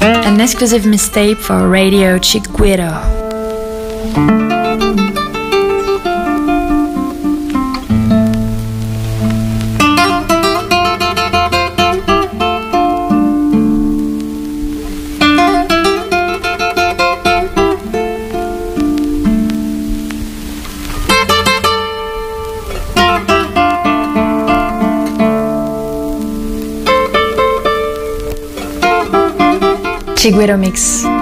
An exclusive mistake for Radio Chiquito. Chiguero Mix.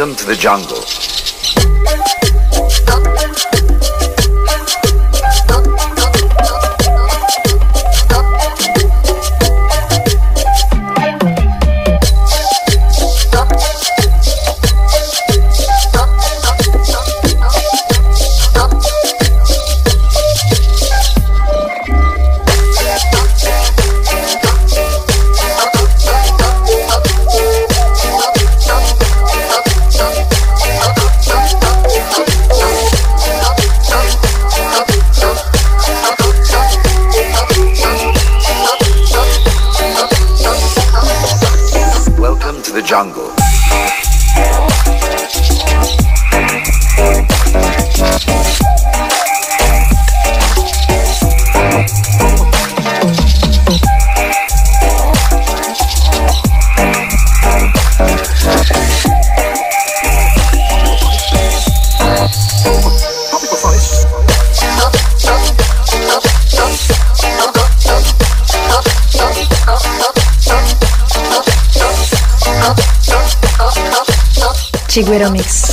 Welcome to the jungle. Tigueromix.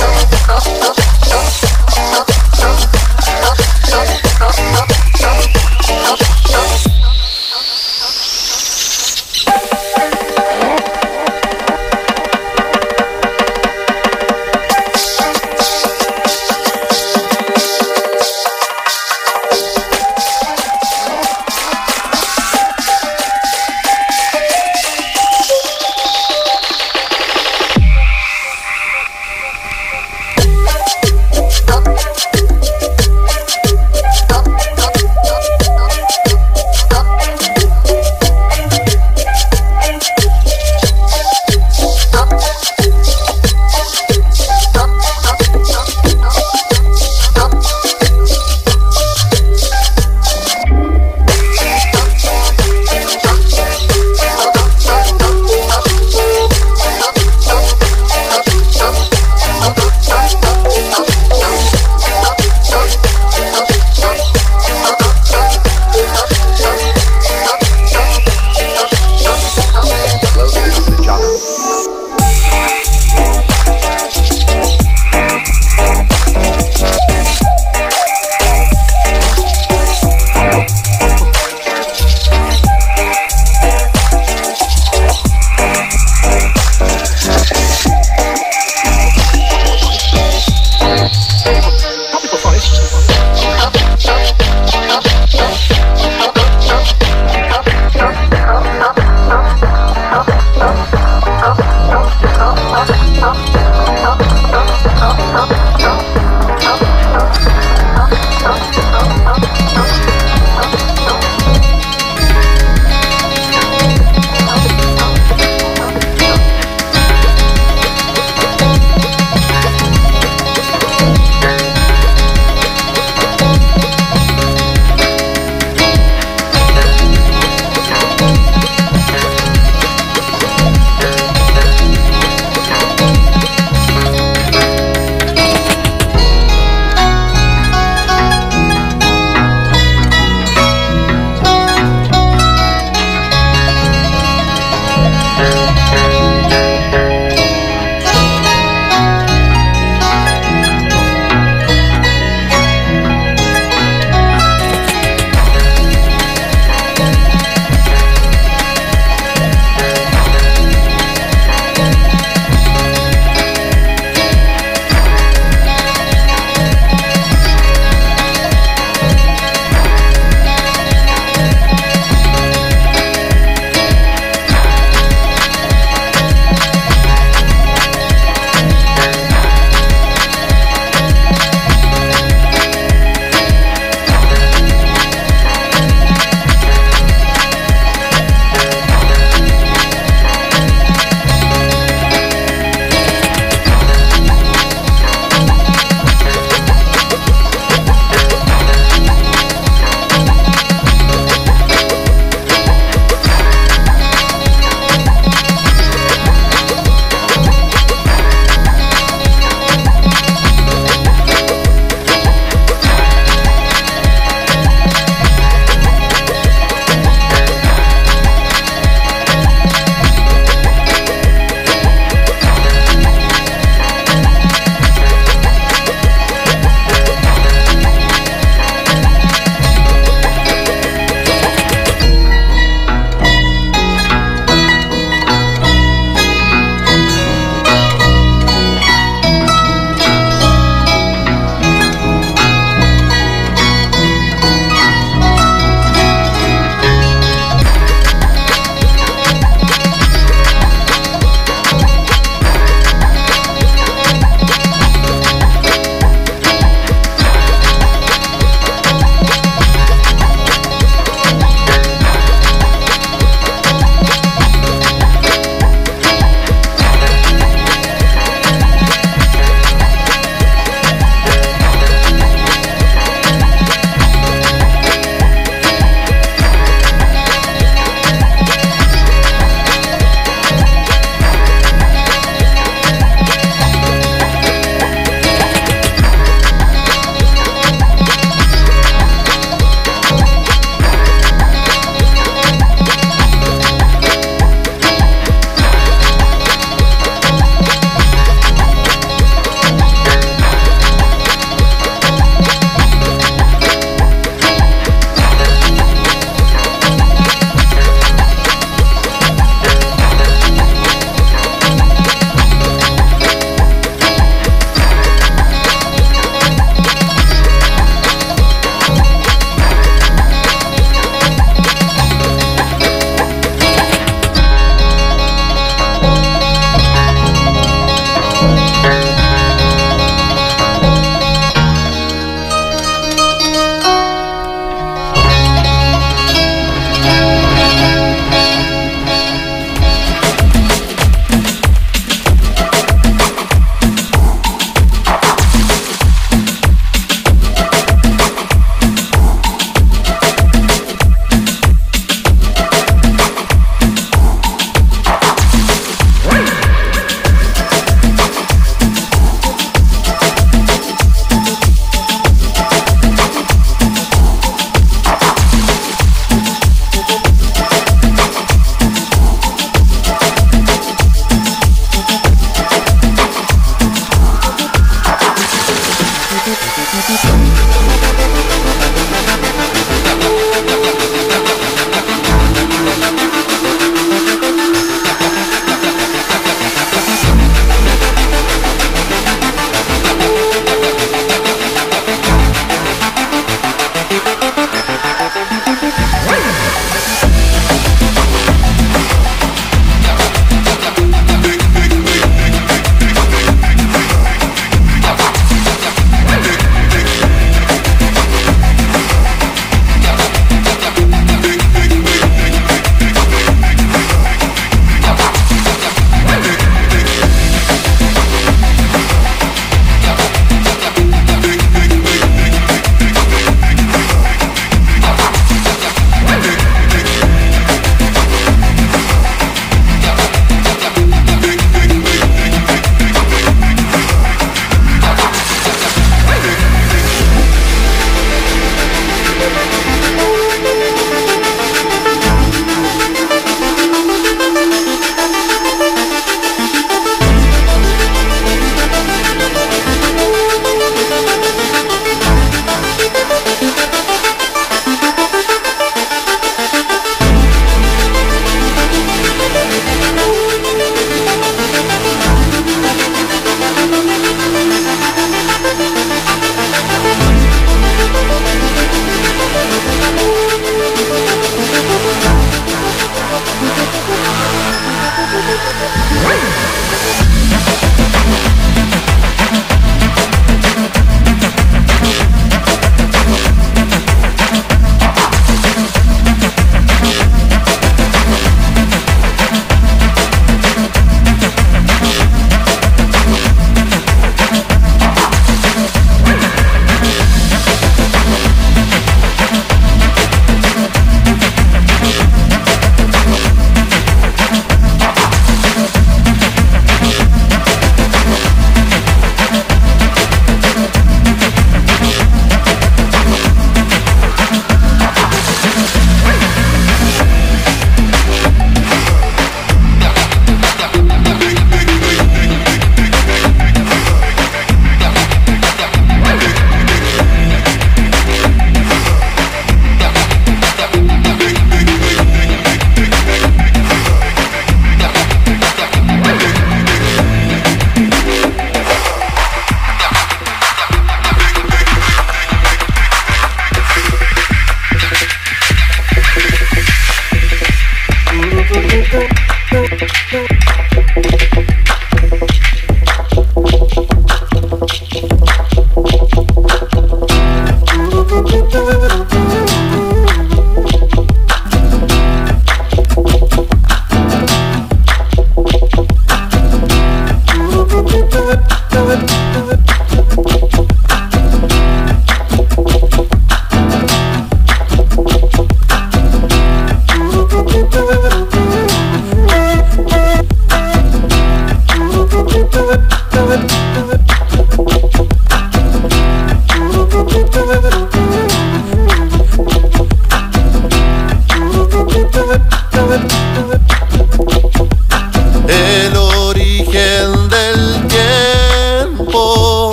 Hadi.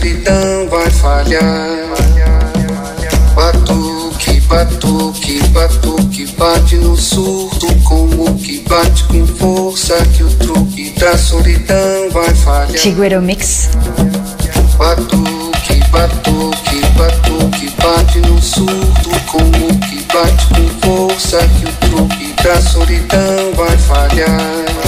Solidão vai falhar. Batuque, batuque, batuque, bate no surdo como que bate com força que o truque da solidão vai falhar. Chiguero Mix. Batuque, batuque, batuque, bate no surdo como que bate com força que o truque da solidão vai falhar.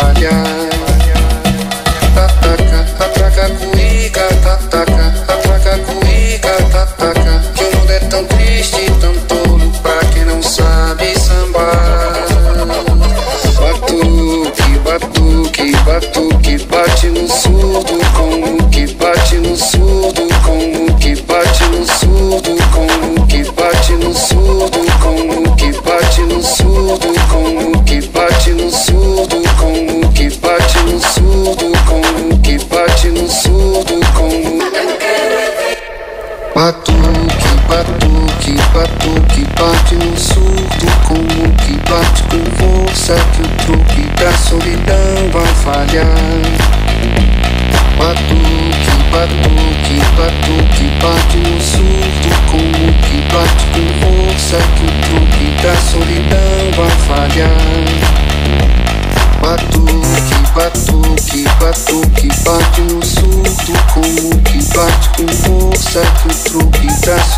Yeah.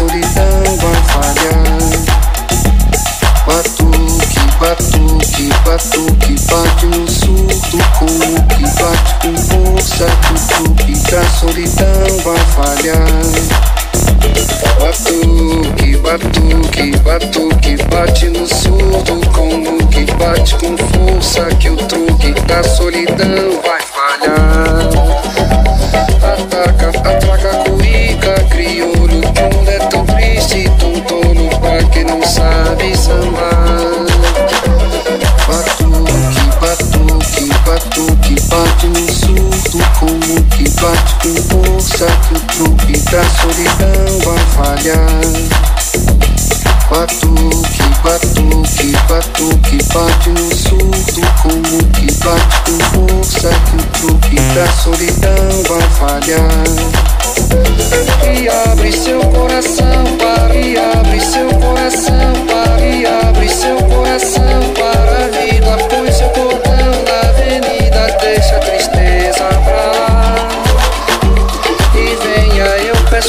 Solidão da solidão vai falhar. Batuque, batuque, batuque, bate no surdo como que bate com força que o truque da solidão vai falhar. E abre seu coração para e abre seu coração para e abre seu coração para a vida, põe seu cordão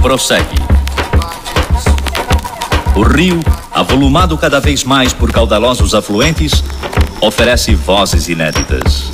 prossegue. O rio, avolumado cada vez mais por caudalosos afluentes, oferece vozes inéditas.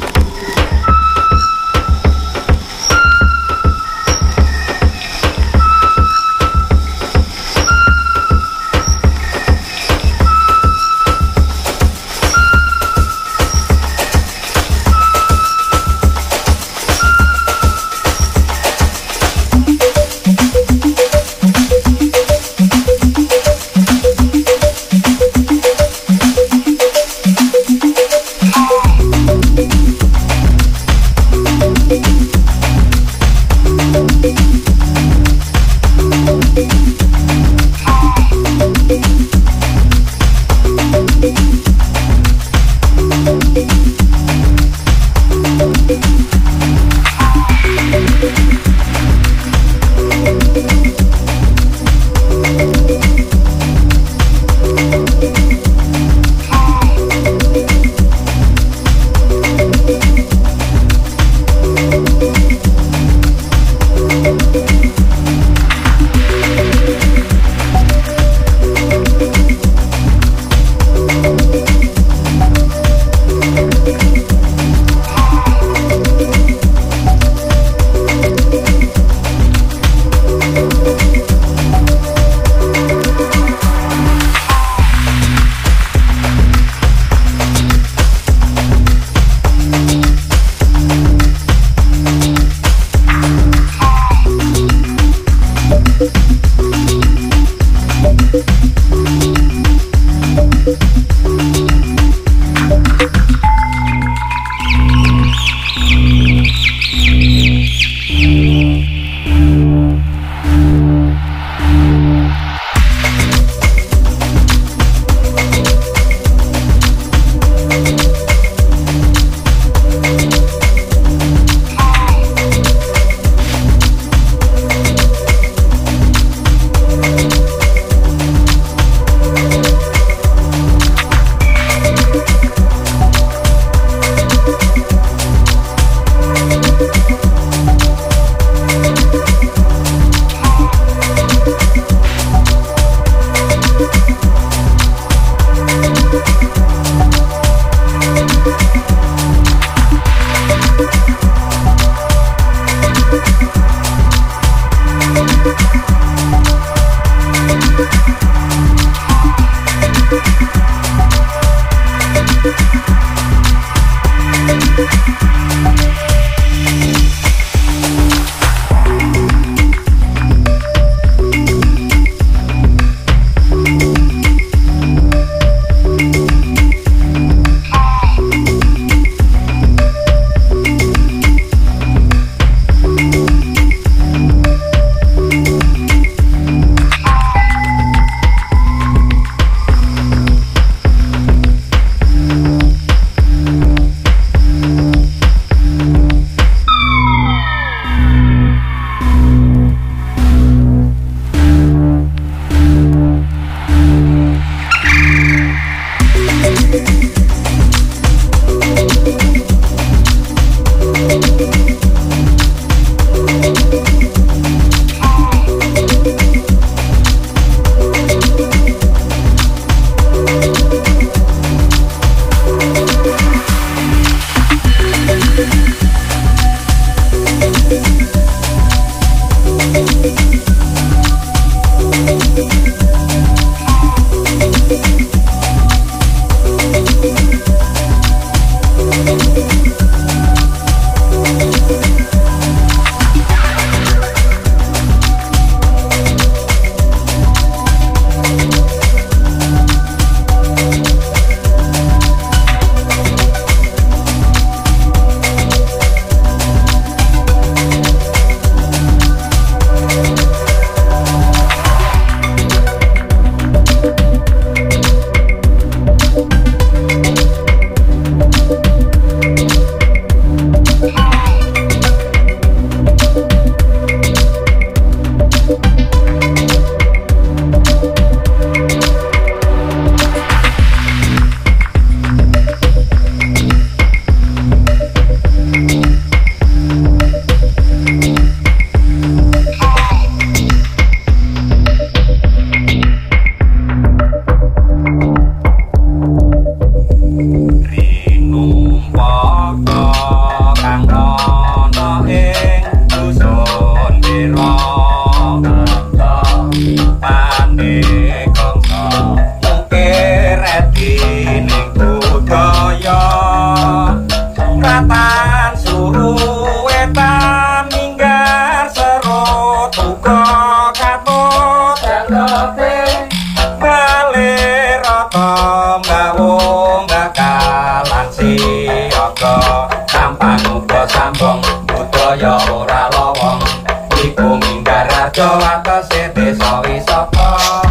você, pessoal, e só pode.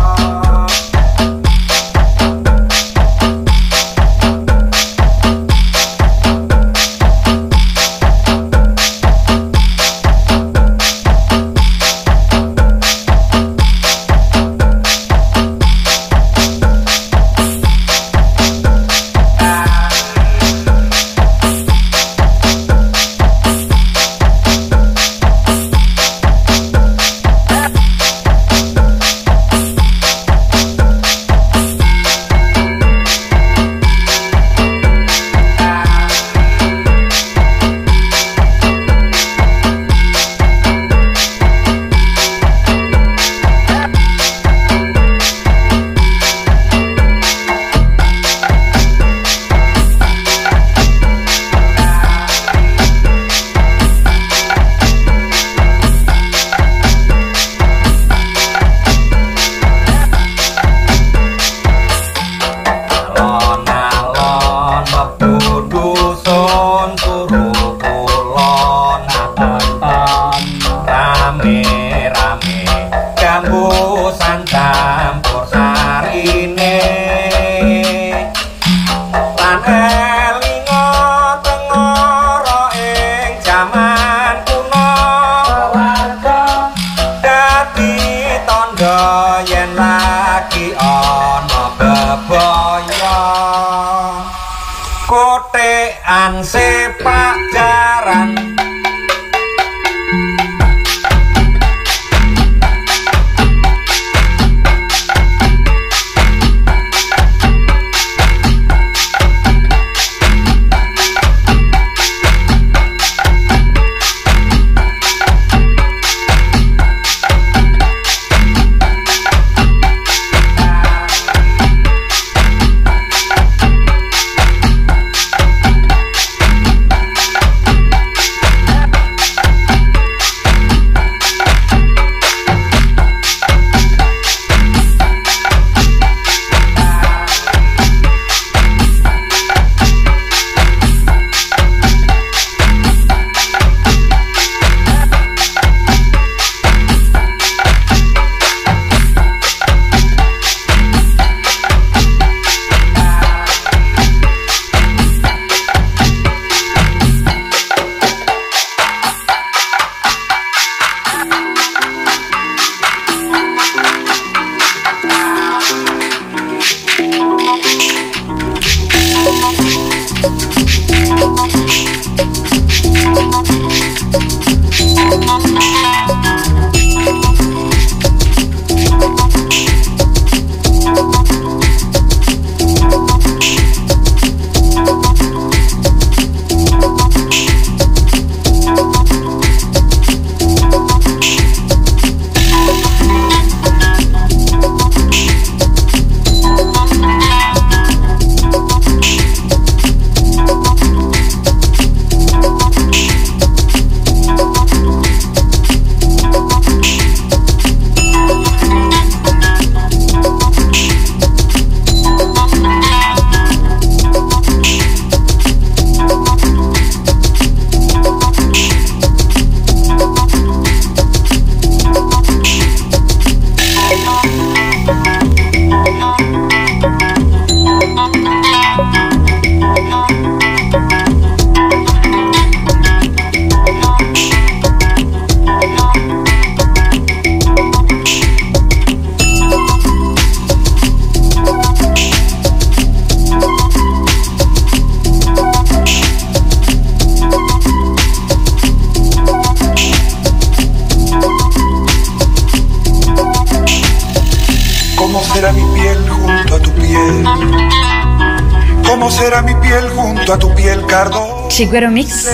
Chiguero Mix.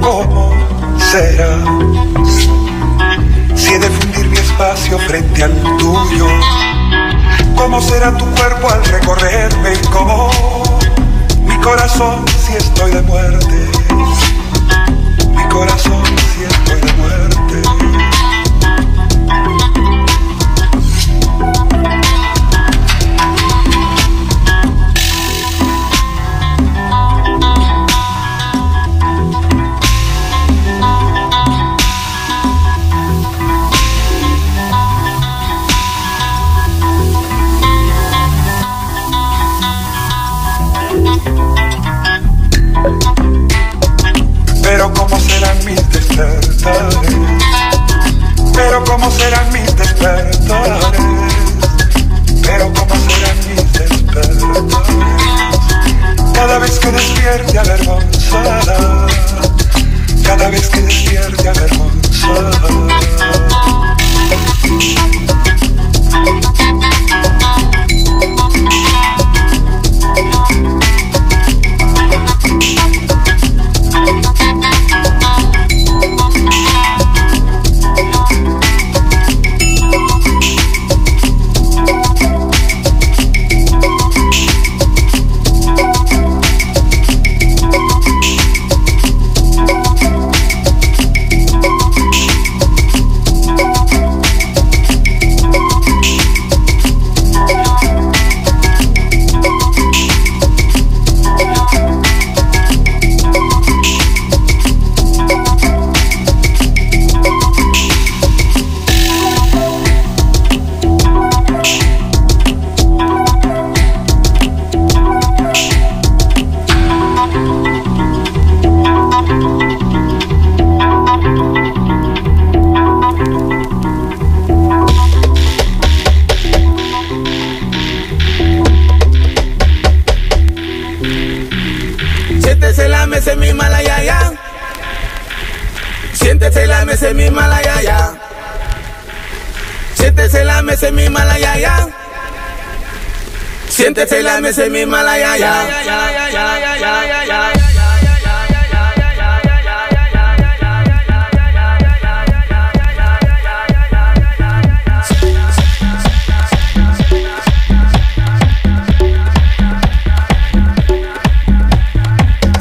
¿cómo será? Si he de fundir mi espacio frente al tuyo, ¿cómo será tu cuerpo al recorrerme? ¿Cómo mi corazón si estoy de muerte? Mi corazón si estoy de muerte. Que despierte avergonzada. Cada vez que despierte avergonzada. Siéntese mala ya la mesa mi mala ya.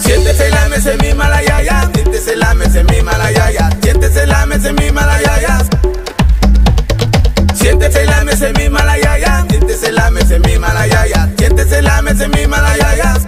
Siéntese la mi mala ya. Siéntese la mesa mi mala ya. Siéntese la mesa mi mala ya mese mi malaya ya, siéntese la mese mi malaya ya, siéntese la mese mi malaya ya.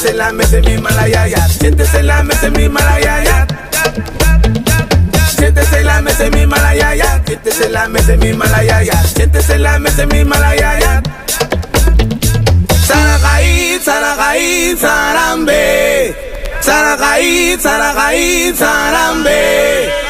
Siéntese la mesa en mi malayaya. Siéntese la mesa en mi malayaya. Siéntese la mesa en mi malayaya. Siéntese la mesa en mi malayaya. Siéntese la mesa en mi malayaya. Saragaí, saragaí, sarambe. Saragaí, saragaí, sarambe.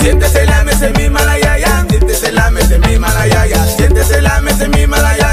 Siéntese la mesa en mi malayaya. Siéntese la mesa en mi malayaya. Siéntese la mesa en mi malayaya.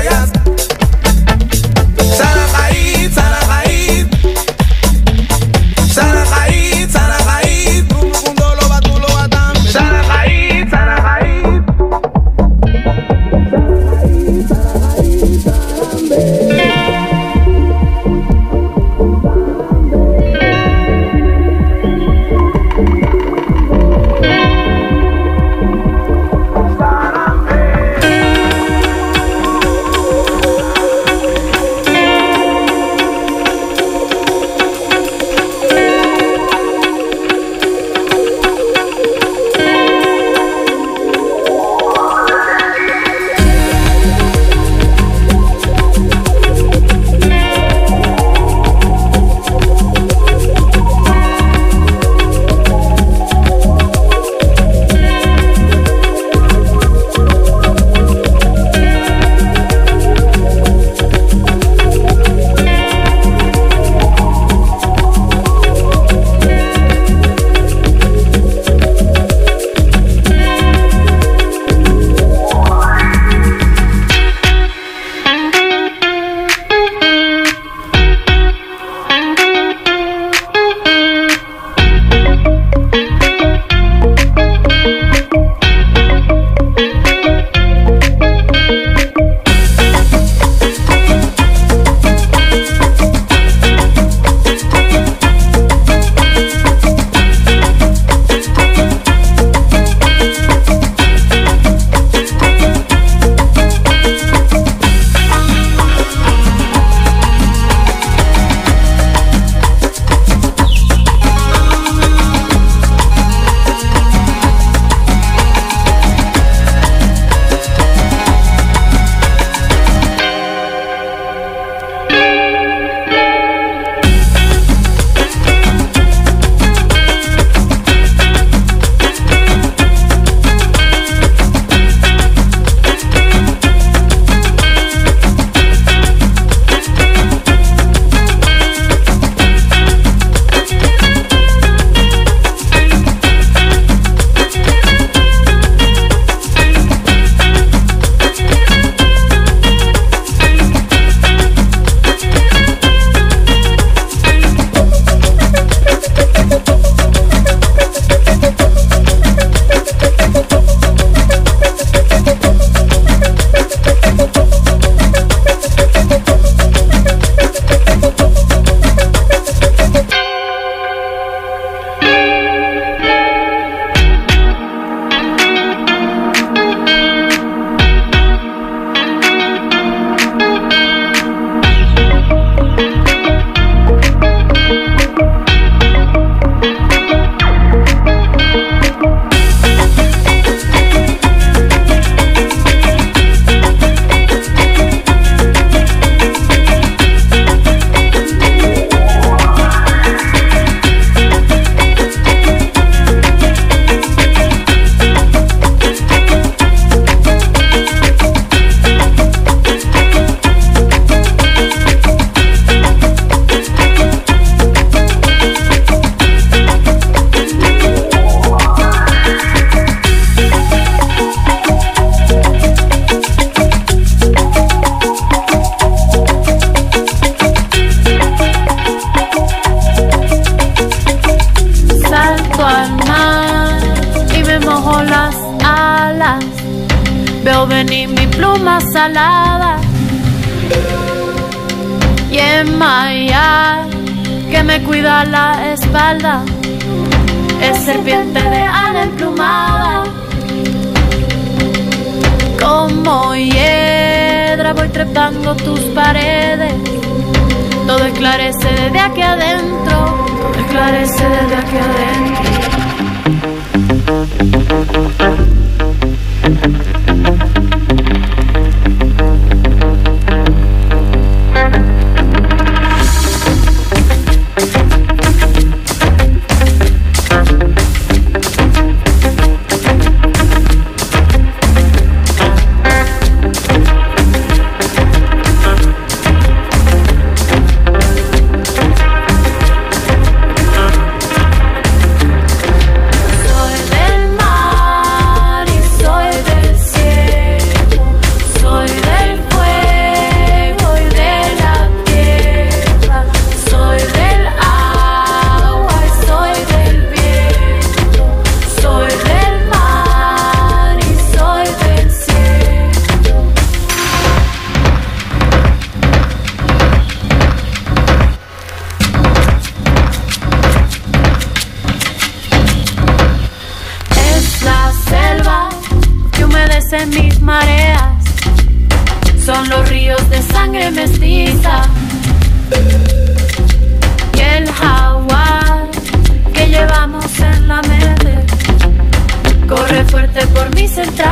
central.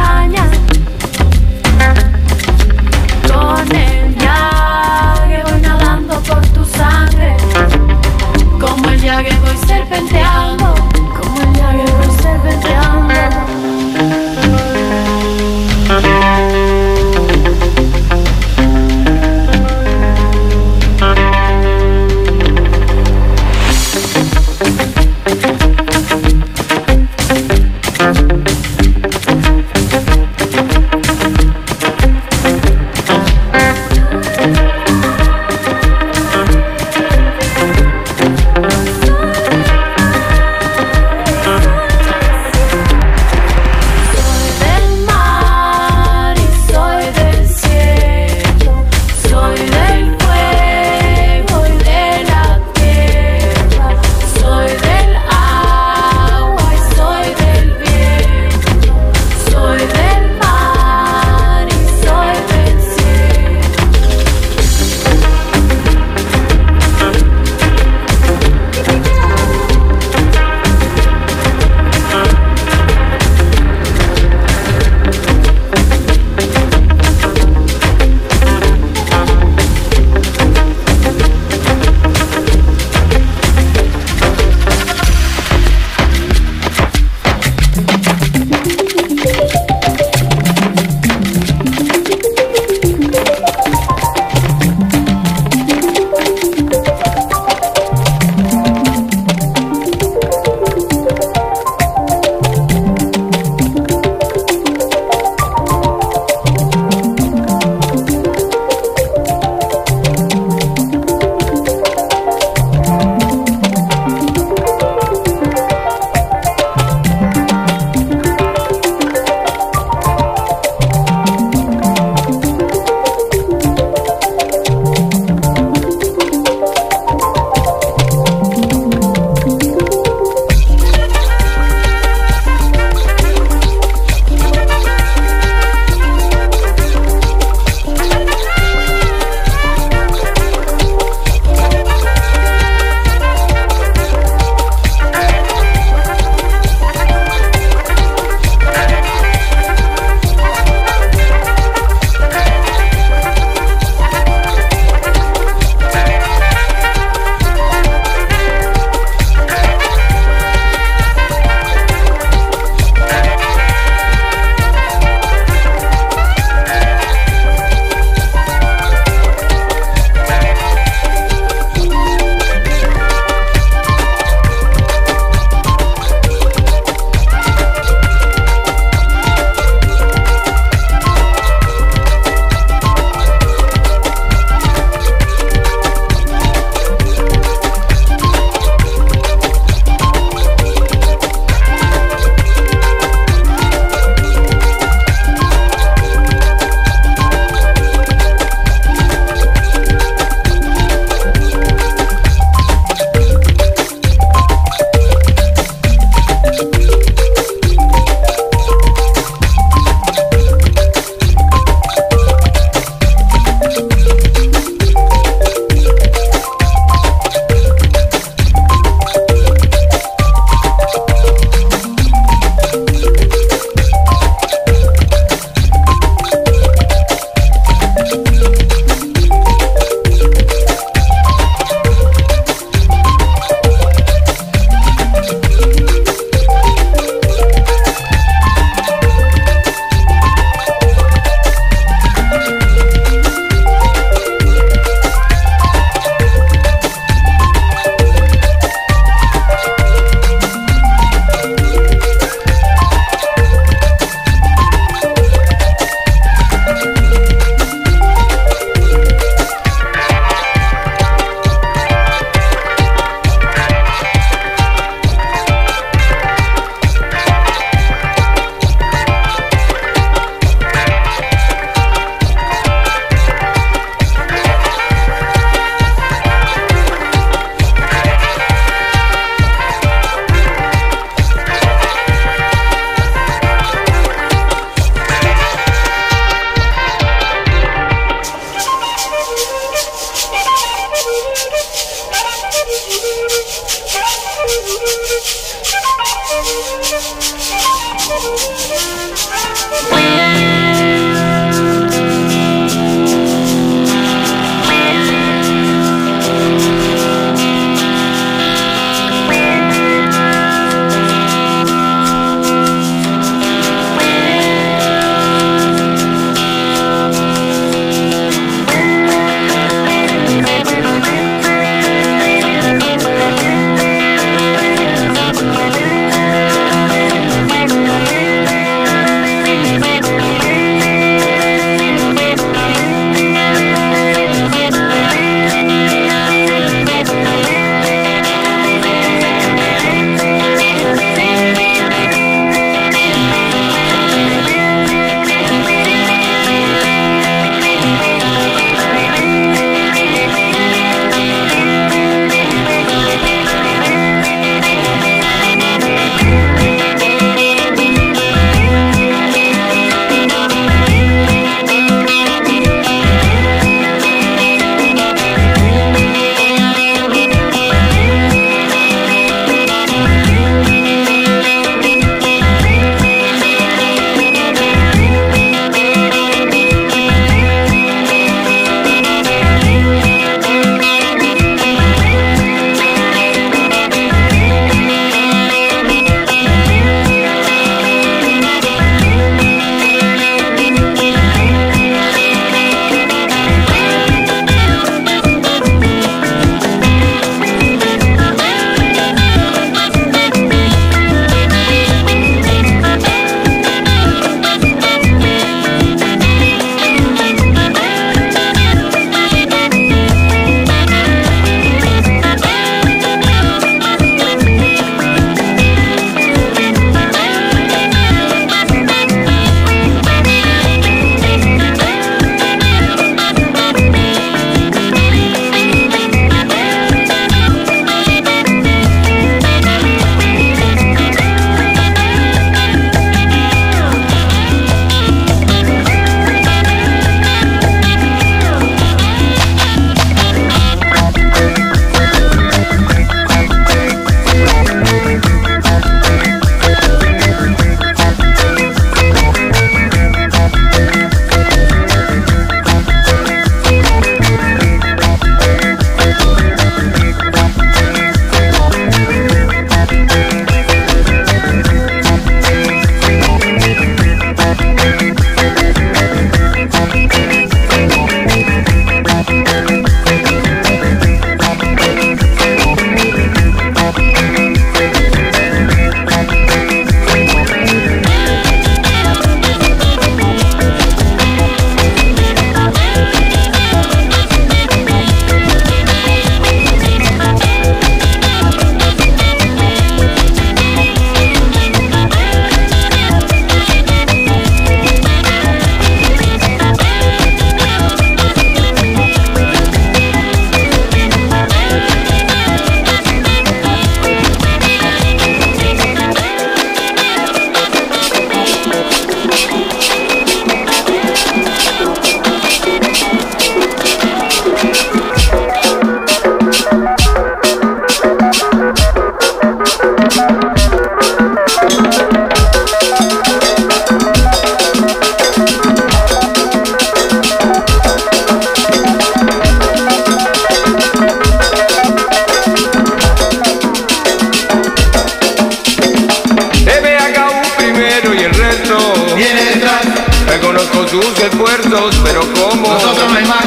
Reconozco sus esfuerzos, pero como nosotros no hay más.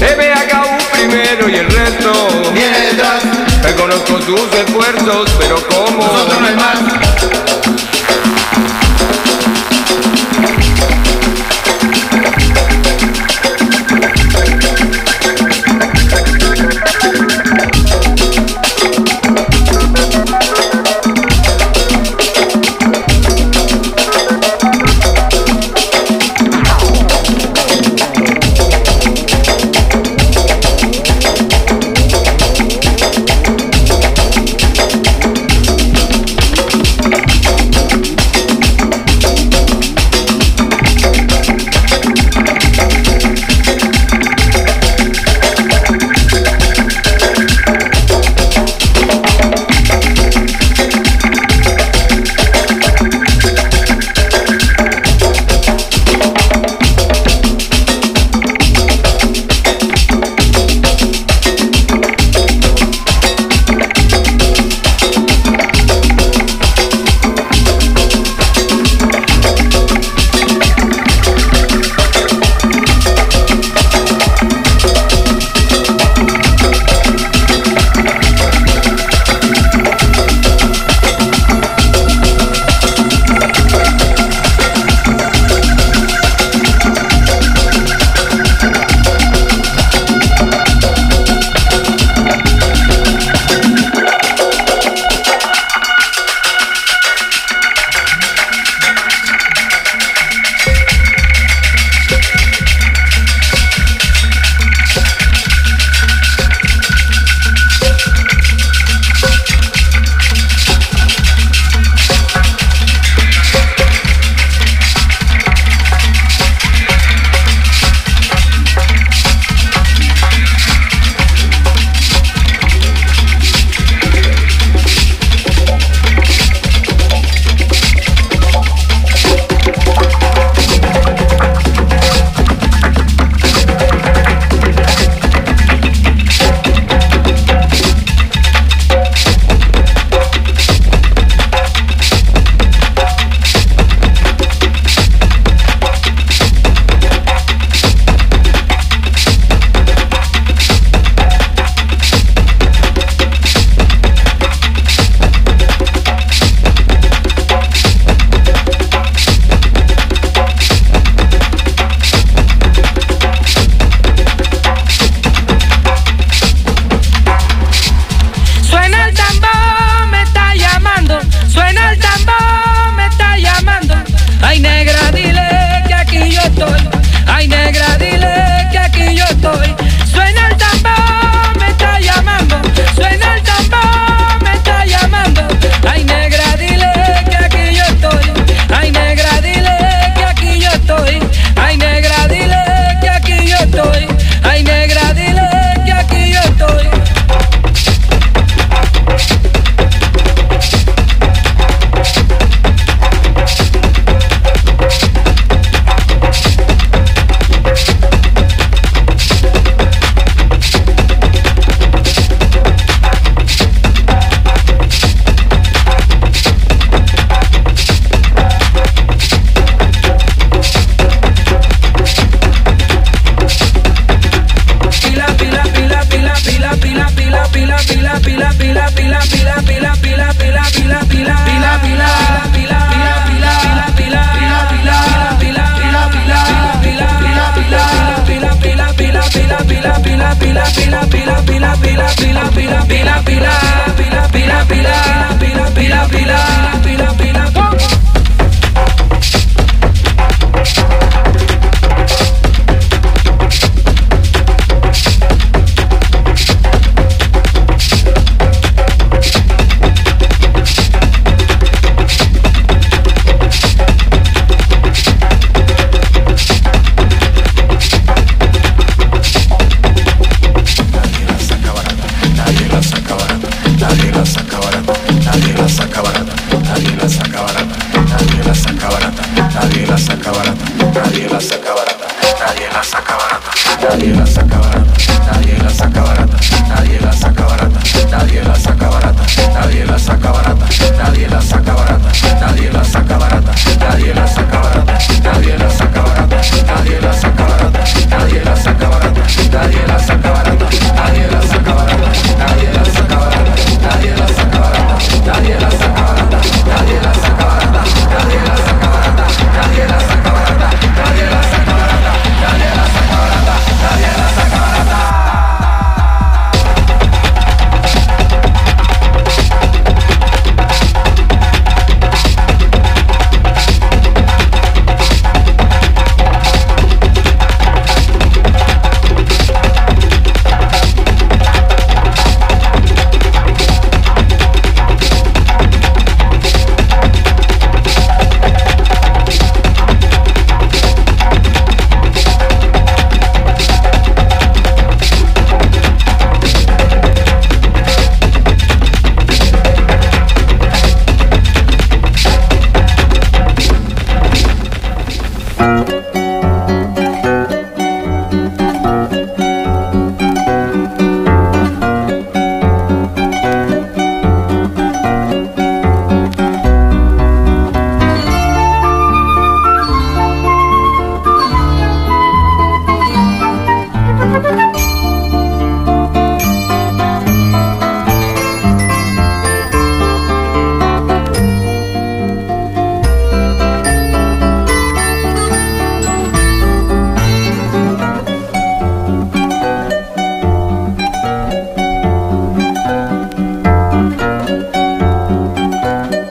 MHU primero y el resto viene detrás. Reconozco sus esfuerzos, pero como nosotros no hay más.